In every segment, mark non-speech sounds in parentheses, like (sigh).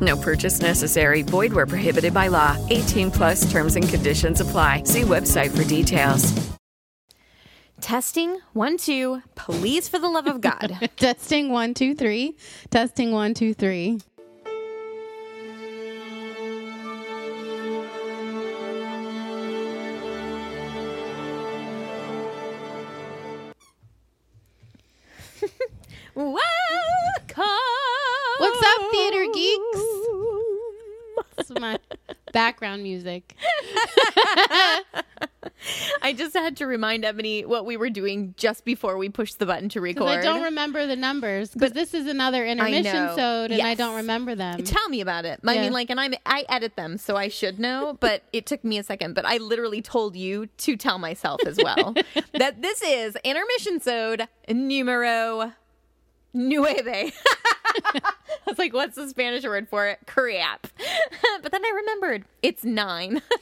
No purchase necessary. Void where prohibited by law. 18 plus terms and conditions apply. See website for details. Testing one, two. Please, for the love of God. (laughs) Testing one, two, three. Testing one, two, three. My background music. (laughs) I just had to remind Ebony what we were doing just before we pushed the button to record. I don't remember the numbers. Because this is another intermission sode, and I don't remember them. Tell me about it. I Yeah. mean, like, and I'm I edit them, so I should know. But it took me a second. But I literally told you to tell myself as well (laughs) that this is intermission sode numero nueve. (laughs) (laughs) I was like, what's the Spanish word for it? Crap. (laughs) but then I remembered it's nine. (laughs)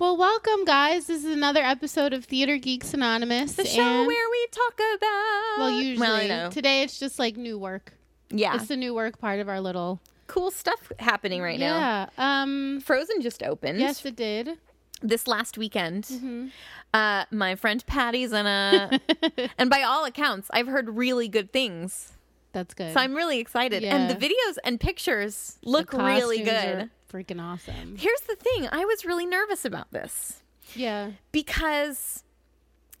Well, welcome, guys. This is another episode of Theater Geeks Anonymous. the show where we talk about. well, usually well, know. today it's just like new work. yeah, It's the new work part of our little cool stuff happening right now. yeah. Um. Frozen just opened. Yes, it did. this last weekend. Mm-hmm. Uh, my friend Patty's in a, and by all accounts, I've heard really good things. That's good. So I'm really excited. And the videos and pictures look really good. Freaking awesome. Here's the thing I was really nervous about this Yeah. because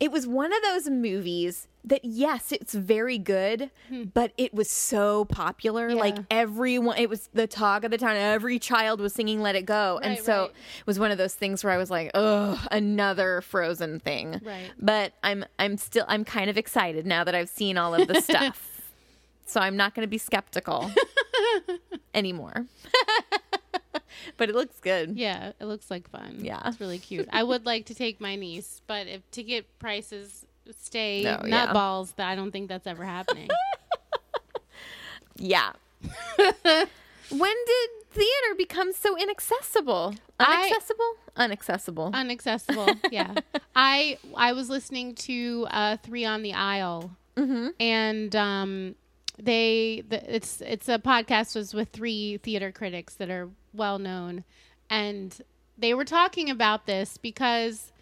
it was one of those movies that, yes, it's very good, but it was so popular. Like Hmm. Everyone, it was the talk of the town. Every child was singing Let It Go. and so right. it was one of those things where I was like, oh, another frozen thing. Right. But I'm, I'm still, I'm kind of excited now that I've seen all of the (laughs) stuff. So I'm not going to be skeptical (laughs) anymore. (laughs) but it looks good. Yeah, it looks like fun. Yeah. It's really cute. I would like to take my niece, but if ticket prices stay No, nutballs, yeah. balls, that I don't think that's ever happening. (laughs) Yeah. when did theater become so inaccessible? I- Unaccessible? Unaccessible. Unaccessible. Yeah. I I was listening to uh, Three on the Aisle, Mm-hmm. and um, they the, it's it's a podcast was with three theater critics that are well known, and they were talking about this because,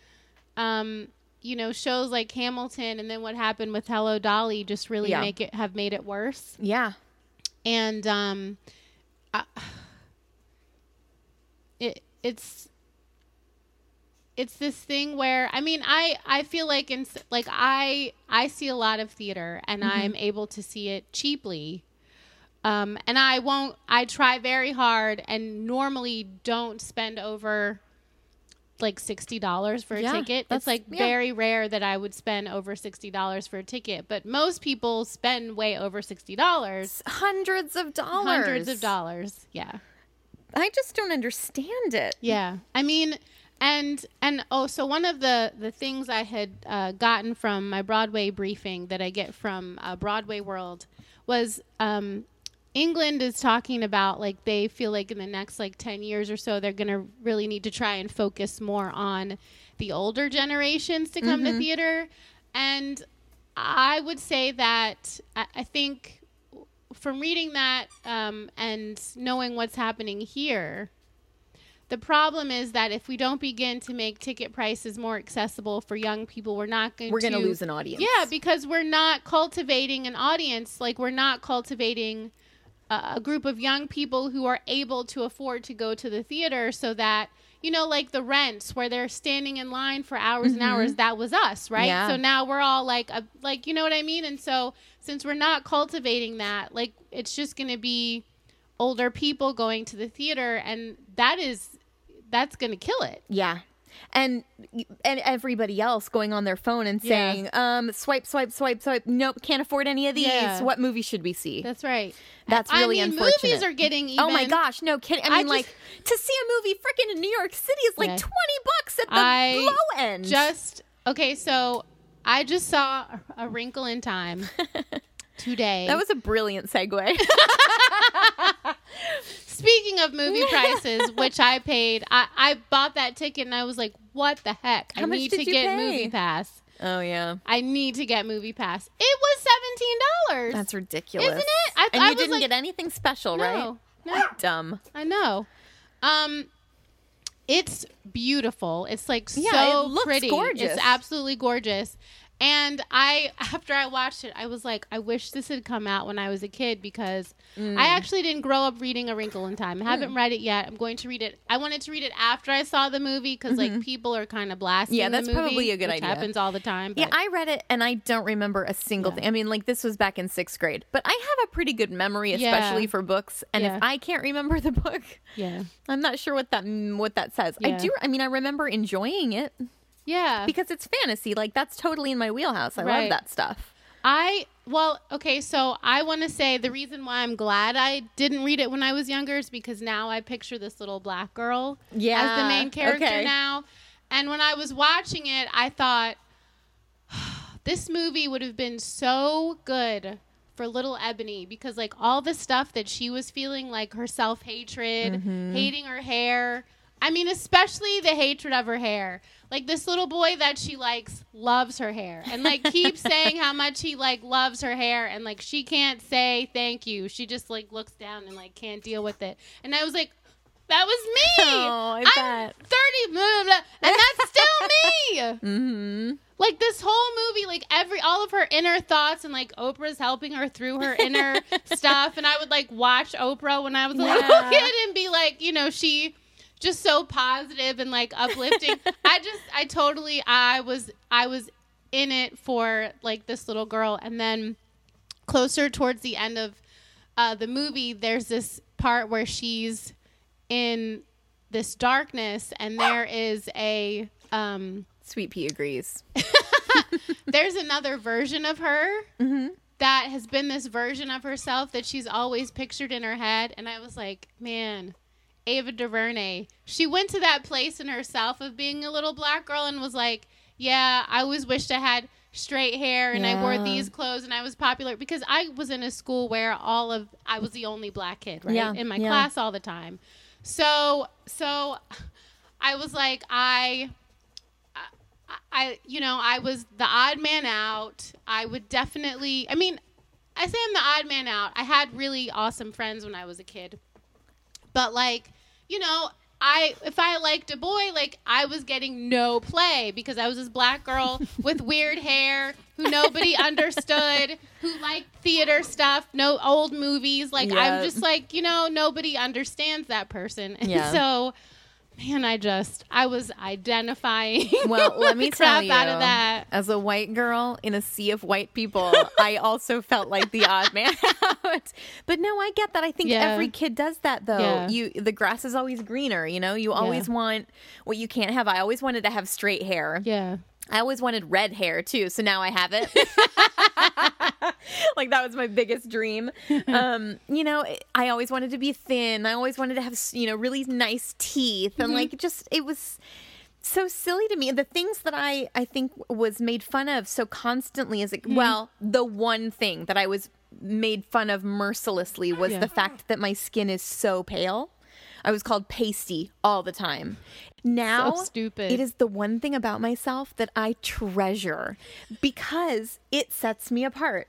um, you know, shows like Hamilton and then what happened with Hello Dolly just really Yeah. make it have made it worse. yeah. and um I, (sighs) it it's it's this thing where i mean i i feel like in like i i see a lot of theater and i'm able to see it cheaply um and i won't i try very hard and normally don't spend over like $60 for a Yeah, ticket. that's- It's like yeah. very rare that I would spend over $60 for a ticket, but most people spend way over $60 Hundreds of dollars. hundreds of dollars yeah I just don't understand it. yeah i mean and and oh so one of the the things i had uh, gotten from my broadway briefing that i get from uh, broadway world was um england is talking about like they feel like in the next like 10 years or so they're gonna really need to try and focus more on the older generations to come to theater. And i would say that i, I think from reading that um, and knowing what's happening here, the problem is that if we don't begin to make ticket prices more accessible for young people, we're not going We're to going to lose an audience. Yeah, because we're not cultivating an audience. Like we're not cultivating a, a group of young people who are able to afford to go to the theater, so that you know, like the rents where they're standing in line for hours and mm-hmm. hours. That was us, right? Yeah. So now we're all like, a, like you know what I mean. And so since we're not cultivating that, like it's just going to be older people going to the theater, and that is that's going to kill it. Yeah. and and everybody else going on their phone and Yeah. saying, um, swipe, swipe, swipe, swipe. Nope, can't afford any of these. Yeah. What movie should we see? That's right. That's really I mean, unfortunate. Movies are getting even. Oh my gosh, no kidding. I I mean, just- like to see a movie freaking in New York City is like Yeah. twenty bucks at the I low end. Just okay. So I just saw a Wrinkle in Time (laughs) today. that was a brilliant segue. (laughs) (laughs) Speaking of movie (laughs) prices, which I paid, I, I bought that ticket and I was like, "What the heck? How I much need did to you get pay? Movie Pass. oh yeah, I need to get Movie Pass. It was seventeen dollars. that's ridiculous, Isn't it? I- and I you didn't like- get anything special, right? no, no, Dumb. I know. Um, it's beautiful. It's like Yeah, so it pretty. gorgeous. It's absolutely gorgeous. And I, (laughs) after I watched it, I was like, I wish this had come out when I was a kid because Mm. I actually didn't grow up reading A Wrinkle in Time. I haven't read it yet. I'm going to read it. I wanted to read it after I saw the movie because like people are kind of blasting. Mm-hmm. Yeah, that's movie, probably a good idea. Happens all the time. Yeah, I read it and I don't remember a single thing. I mean, like this was back in sixth grade, but I have a pretty good memory, Yeah. especially for books. And Yeah. if I can't remember the book, yeah, I'm not sure what that what that says. I do. I mean, I remember enjoying it yeah. because it's fantasy. Like that's totally in my wheelhouse. I love that stuff. I well, okay, so I want to say the reason why I'm glad I didn't read it when I was younger is because now I picture this little black girl as the main character okay. now. And when I was watching it, I thought (sighs) this movie would have been so good for little Ebony because like all the stuff that she was feeling like her self-hatred, Mm-hmm. hating her hair. I mean, especially the hatred of her hair. Like this little boy that she likes loves her hair and like keeps (laughs) saying how much he like loves her hair and like she can't say thank you. She just like looks down and like can't deal with it. And I was like, that was me. (laughs) Oh, I I'm bet. 30 blah, blah, and that's still me. (laughs) mm-hmm. Like this whole movie, like every all of her inner thoughts and like Oprah's helping her through her inner stuff. And I would like watch Oprah when I was a little kid and be like, you know, she just so positive and like uplifting. (laughs) I just I totally I was I was in it for like this little girl and then closer towards the end of uh, the movie there's this part where she's in this darkness and there is a um Sweet Pea agrees. (laughs) (laughs) there's another version of her Mm-hmm. that has been this version of herself that she's always pictured in her head and i was like man ava duvernay she went to that place in herself of being a little black girl and was like yeah i always wished i had straight hair and i wore these clothes and i was popular because i was in a school where all of i was the only black kid right Yeah, in my yeah. class all the time so so i was like i I, you know, I was the odd man out. I would definitely, I mean, I say I'm the odd man out. I had really awesome friends when I was a kid. But, like, you know, I, if I liked a boy, like, I was getting no play because I was this black girl (laughs) with weird hair who nobody understood, who liked theater stuff, no old movies. Like, Yeah. I'm just like, you know, nobody understands that person. (laughs) And Yeah. so, man, I just, I was identifying. (laughs) Well, let me tell you, out of that. as a white girl in a sea of white people, (laughs) I also felt like the odd man out. But no, I get that. I think Yeah. every kid does that, though. Yeah. You, the grass is always greener. You know, you always want what you can't have. I always wanted to have straight hair. Yeah. I always wanted red hair too, so now I have it. (laughs) (laughs) like that was my biggest dream. (laughs) Um, you know, I always wanted to be thin. I always wanted to have, you know, really nice teeth and like just it was so silly to me. The things that I I think was made fun of so constantly is like, well, the one thing that I was made fun of mercilessly was Yeah. the fact that my skin is so pale. I was called pasty all the time. Now stupid. it is the one thing about myself that I treasure because it sets me apart.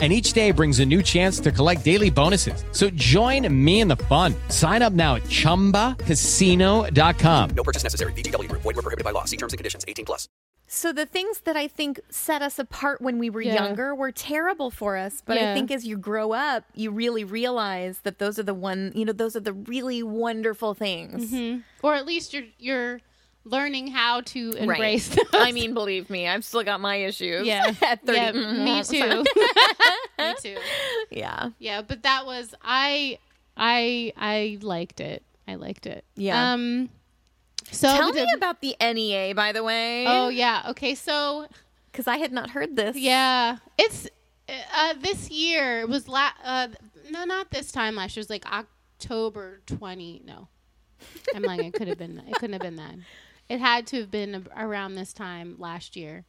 And each day brings a new chance to collect daily bonuses. So join me in the fun. Sign up now at chumbacasino.com. No purchase necessary. VGW Group. Void were prohibited by law. See terms and conditions. 18 plus. So the things that I think set us apart when we were Yeah. younger were terrible for us. But I think as you grow up, you really realize that those are the one, you know, those are the really wonderful things. Mm-hmm. or at least you're you're learning how to Right. embrace (laughs) those. I mean, believe me, I've still got my issues. yeah, (laughs) At 30. Yeah, me too. (laughs) me too. Yeah. Yeah, but that was I I I liked it. I liked it. Yeah. Um so Tell the- me about the NEA, by the way. Oh yeah. Okay, so because I had not heard this. yeah, it's uh this year it was la- uh no not this time last year. It was like October 20. No. I'm lying. It could have been it couldn't have been then. It had to have been around this time last year.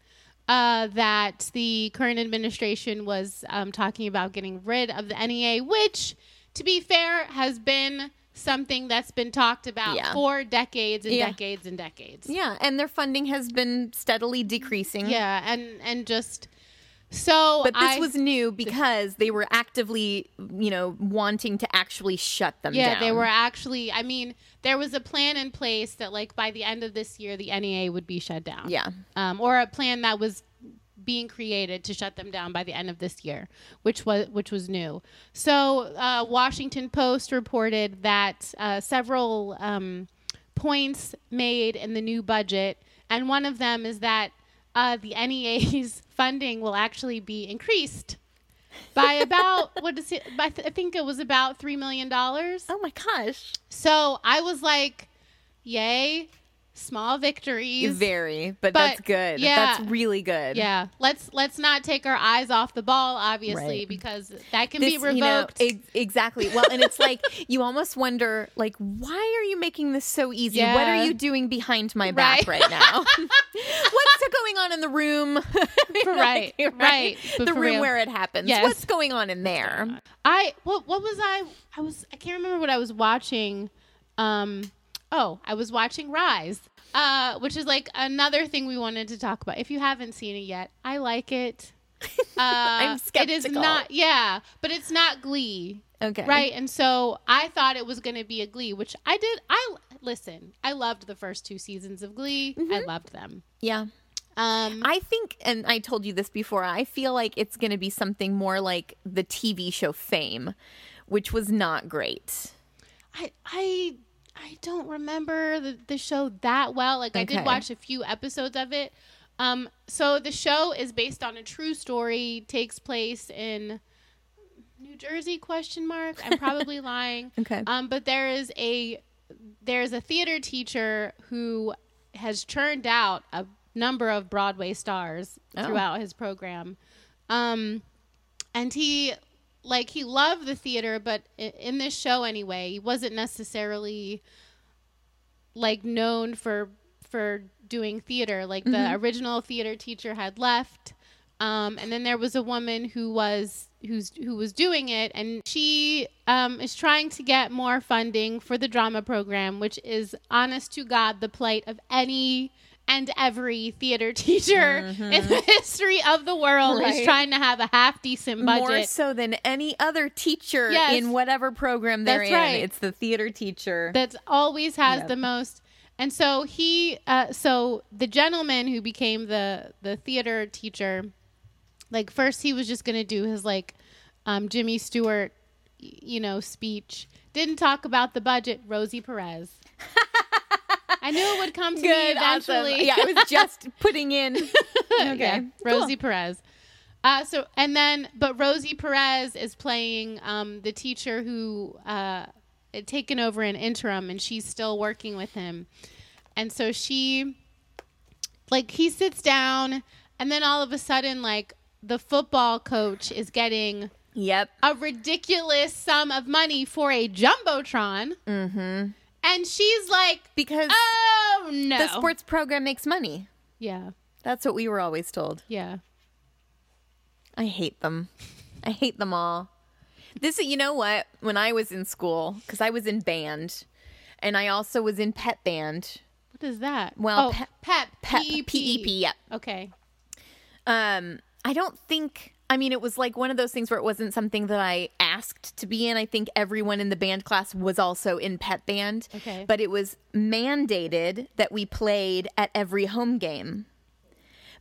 Uh, that the current administration was um, talking about getting rid of the NEA, which, to be fair, has been something that's been talked about Yeah. for decades and Yeah. decades and decades. Yeah, and their funding has been steadily decreasing. Yeah, and and just so. But this I- was new because they were actively, you know, wanting to actually shut them yeah, down. Yeah, they were actually. I mean, there was a plan in place that like by the end of this year, the NEA would be shut down. Yeah. um, or a plan that was being created to shut them down by the end of this year, which was which was new. So, uh, Washington Post reported that uh, several um, points made in the new budget, and one of them is that uh, the NEA's (laughs) funding will actually be increased by about what is it? By th- I think it was about three million dollars. Oh my gosh. So I was like, "Yay!" Small victories. Very, but, But, that's good. yeah. That's really good. Yeah, let's let's not take our eyes off the ball, obviously, Right. because that can This, be revoked. you know, ex- exactly. Well, and it's like (laughs) you almost wonder, like, why are you making this so easy? What are you doing behind my back Right. right, now? (laughs) (laughs) What's going on in the room? You know, Right, right. The room real. where it happens. Yes. What's going on in there? I what what was I? I was I can't remember what I was watching. Um, oh, I was watching Rise, uh, which is like another thing we wanted to talk about. If you haven't seen it yet, I like it. (laughs) Uh, I'm skeptical. It is not, yeah, but it's not Glee. Okay. Right. And so I thought it was going to be a Glee, which I did. I listen, I loved the first two seasons of Glee. I loved them. Yeah. Um, I think, and I told you this before, I feel like it's going to be something more like the TV show Fame, which was not great. I I I don't remember the, the show that well. Like I did watch a few episodes of it. Um, so the show is based on a true story. Takes place in New Jersey? Question mark. I'm probably (laughs) lying. Okay. Um, but there is a there's a theater teacher who has churned out a number of Broadway stars Oh. throughout his program. Um, and he like he loved the theater but in this show anyway he wasn't necessarily like known for for doing theater. Like the original theater teacher had left um, and then there was a woman who was who's who was doing it and she um, is trying to get more funding for the drama program which is honest to god the plight of any and every theater (laughs) teacher in the history of the world is trying to have a half decent budget More so than any other teacher Yes. in whatever program they're That's in. right. It's the theater teacher. that always has Yep. the most and so he uh, so the gentleman who became the the theater teacher like first he was just gonna do his like um, jimmy stewart you know speech didn't talk about the budget rosie perez i knew it would come to me Good, awesome. eventually Yeah, I was just (laughs) putting in. Okay. yeah, Rosie Perez. Uh, so and then, but Rosie Perez is playing um, the teacher who uh, had taken over an interim, and she's still working with him. And so she, like, he sits down, and then all of a sudden, like, the football coach is getting Yep. a ridiculous sum of money for a jumbotron, mm-hmm. And she's like, Because "Oh no!" the sports program makes money. yeah, That's what we were always told. yeah. I hate them. I hate them all. This, you know what? When I was in school, because I was in band, and I also was in pep band. What is that? Well, oh, pep- pep, Pep, PEP. PEP. Yep. Okay. Um, I don't think. I mean, it was like one of those things where it wasn't something that I asked to be in. I think everyone in the band class was also in pet band. Okay. But it was mandated that we played at every home game.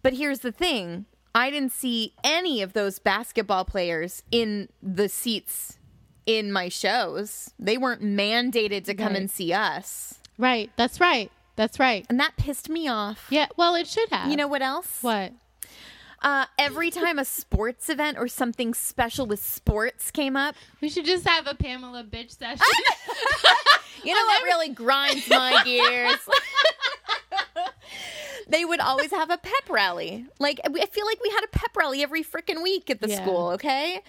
But here's the thing I didn't see any of those basketball players in the seats in my shows. They weren't mandated to come Right. and see us. Right. That's right. That's right. And that pissed me off. Yeah. Well, it should have. You know what else? what? Uh, every time a sports event or something special with sports came up, We should just have a Pamela bitch session. (laughs) (laughs) you know what really grinds my gears? (laughs) they would always have a pep rally. Like I feel like we had a pep rally every freaking week at the Yeah. school. Okay.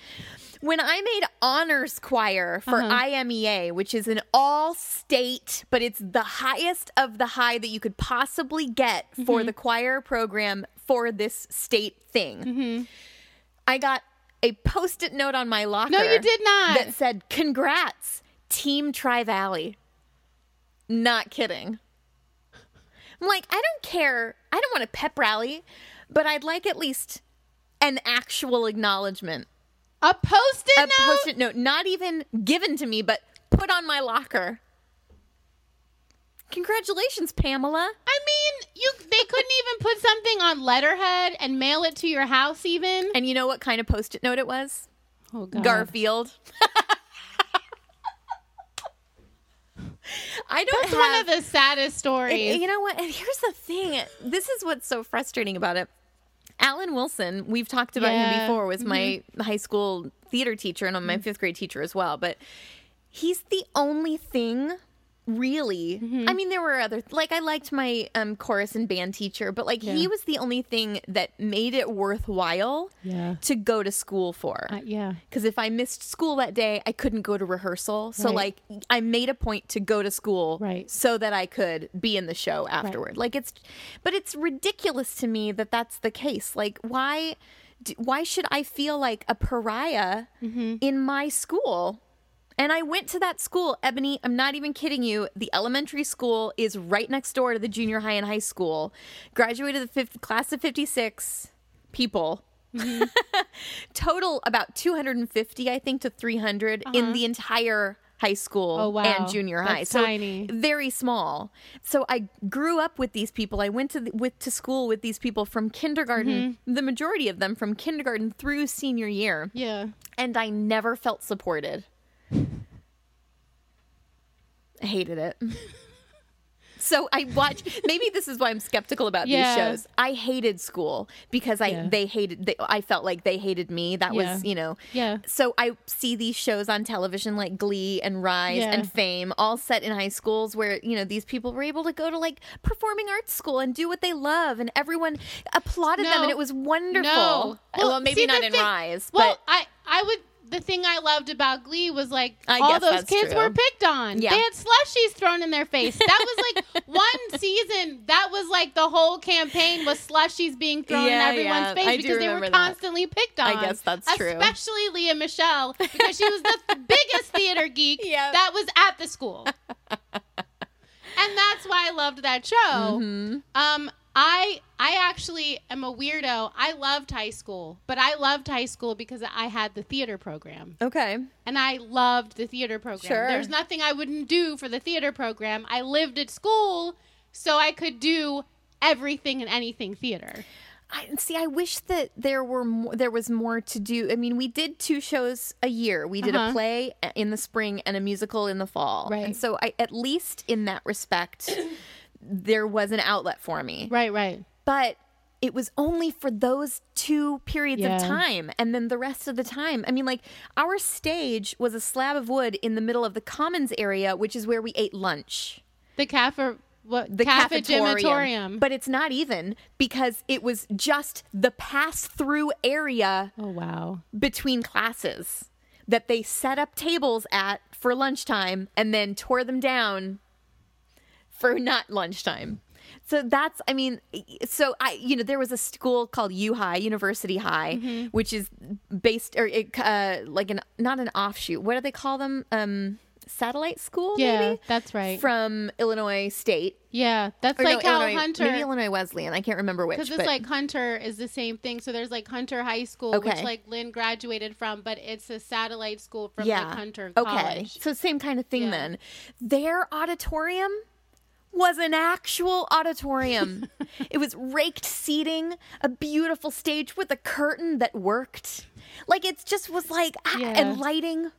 When I made honors choir for Uh-huh. IMEA, which is an all state, but it's the highest of the high that you could possibly get Mm-hmm. for the choir program for this state thing, Mm-hmm. I got a post it note on my locker. No, you did not. That said, Congrats, Team Tri Valley. Not kidding. I'm like, I don't care. I don't want a pep rally, but I'd like at least an actual acknowledgement. a post-it A note. post it note, not even given to me, but put on my locker. Congratulations, Pamela. I mean, you they couldn't even put something on letterhead and mail it to your house even. And you know what kind of post it note it was? Oh god. Garfield. (laughs) I don't That's have one of the saddest stories. And you know what? And here's the thing. This is what's so frustrating about it. Alan Wilson, we've talked about him Yeah. Mm-hmm. before, was my high school theater teacher and my fifth grade teacher as well. But he's the only thing really Mm-hmm. i mean there were other like i liked my um chorus and band teacher but like he was the only thing that made it worthwhile Yeah. to go to school for Uh, yeah. because if I missed school that day, I couldn't go to rehearsal. So Right. like I made a point to go to school Right. so that I could be in the show afterward. Like it's but it's ridiculous to me that that's the case. Like why why should I feel like a pariah Mm-hmm. in my school? And I went to that school, Ebony. I'm not even kidding you. The elementary school is right next door to the junior high and high school. Graduated the fifth, class of 56 people (laughs) total about 250 i think to 300 in the entire high school Uh-huh. Oh, wow. and junior high That's so tiny. very small so i grew up with these people i went to the, with to school with these people from kindergarten Mm-hmm. the majority of them from kindergarten through senior year Yeah. and i never felt supported i (laughs) hated it (laughs) so i watched maybe this is why i'm skeptical about Yeah. these shows i hated school because i Yeah. they hated they, i felt like they hated me that Yeah. was you know Yeah. so i see these shows on television like glee and rise and fame all set in high schools where you know these people were able to go to like performing arts school and do what they love and everyone applauded them and it was wonderful No. well, maybe see, not in thing- rise Well, but I I would the thing I loved about Glee was like I all those kids true. were picked on. Yeah. They had slushies thrown in their face. That was like (laughs) one season. That was like the whole campaign was slushies being thrown Yeah, in everyone's yeah. face I because they were that. constantly picked on. I guess that's true. Especially Lea Michele because she was the (laughs) biggest theater geek Yep. that was at the school. (laughs) and that's why I loved that show. Mm-hmm. Um, I I actually am a weirdo. I loved high school, but I loved high school because I had the theater program, okay and I loved the theater program. Sure. There's nothing I wouldn't do for the theater program. I lived at school, so I could do everything and anything theater. I see. I wish that there were more, there was more to do. I mean, we did two shows a year. We did a Uh-huh. play in the spring and a musical in the fall. Right. And so, I at least in that respect, (clears throat) there was an outlet for me. Right, right. But it was only for those two periods Yeah. of time, and then the rest of the time. I mean, like our stage was a slab of wood in the middle of the commons area, which is where we ate lunch The cafe, what the cafe cafetorium. gymnatorium. But it's not even because it was just the pass through area oh wow, between classes that they set up tables at for lunchtime and then tore them down for not lunchtime. So that's, I mean, so I, you know, there was a school called U High, University High, Mm-hmm. which is based or it, uh, like an not an offshoot. What do they call them? Um, satellite school, yeah, maybe that's right. from Illinois State. yeah, that's Or like no, how Illinois, Hunter. maybe Illinois Wesleyan. I can't remember which. Because it's but- like Hunter is the same thing. So there's like Hunter High School, which like Lynn graduated from, but it's a satellite school from yeah, like Hunter College. okay, so same kind of thing Yeah. then. Their auditorium was an actual auditorium. it was raked seating, a beautiful stage with a curtain that worked. Like it just was like ah, and lighting.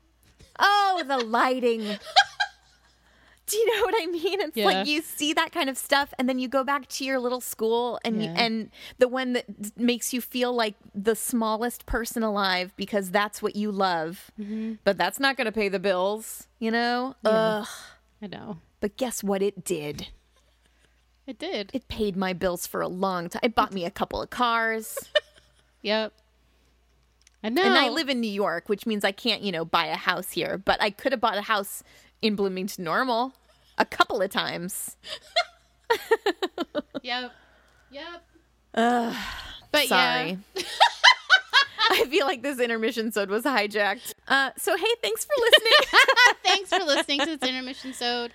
Oh, the lighting. (laughs) Do you know what I mean? It's Yeah. like you see that kind of stuff and then you go back to your little school and you, and the one that makes you feel like the smallest person alive because that's what you love. Mm-hmm. But that's not going to pay the bills, you know? Ugh. I know. But guess what it did? It did. It paid my bills for a long time. It bought me a couple of cars. (laughs) Yep. I know. And I live in New York, which means I can't, you know, buy a house here. But I could have bought a house in Bloomington Normal a couple of times. (laughs) Yep. Yep. but Sorry. yeah. (laughs) I feel like this intermission sode was hijacked. Uh, so hey, thanks for listening. Thanks for listening to this intermission sode.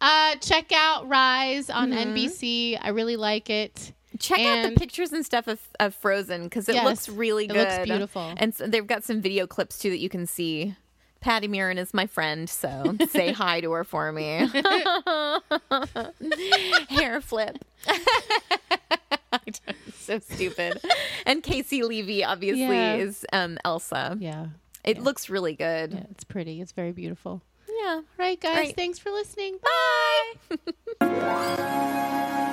Uh, check out Rise on Mm-hmm. NBC. I really like it. Check out the pictures and stuff of, of Frozen because it Yes, looks really good. it looks beautiful. And so they've got some video clips too that you can see. Patti Murin is my friend, so (laughs) say hi to her for me. (laughs) Hair flip. (laughs) So stupid. And Caissie Levy obviously Yeah. is um, Elsa. Yeah. It looks really good. Yeah, it's pretty. It's very beautiful yeah. All right, guys. All right. Thanks for listening. Bye. Bye. (laughs)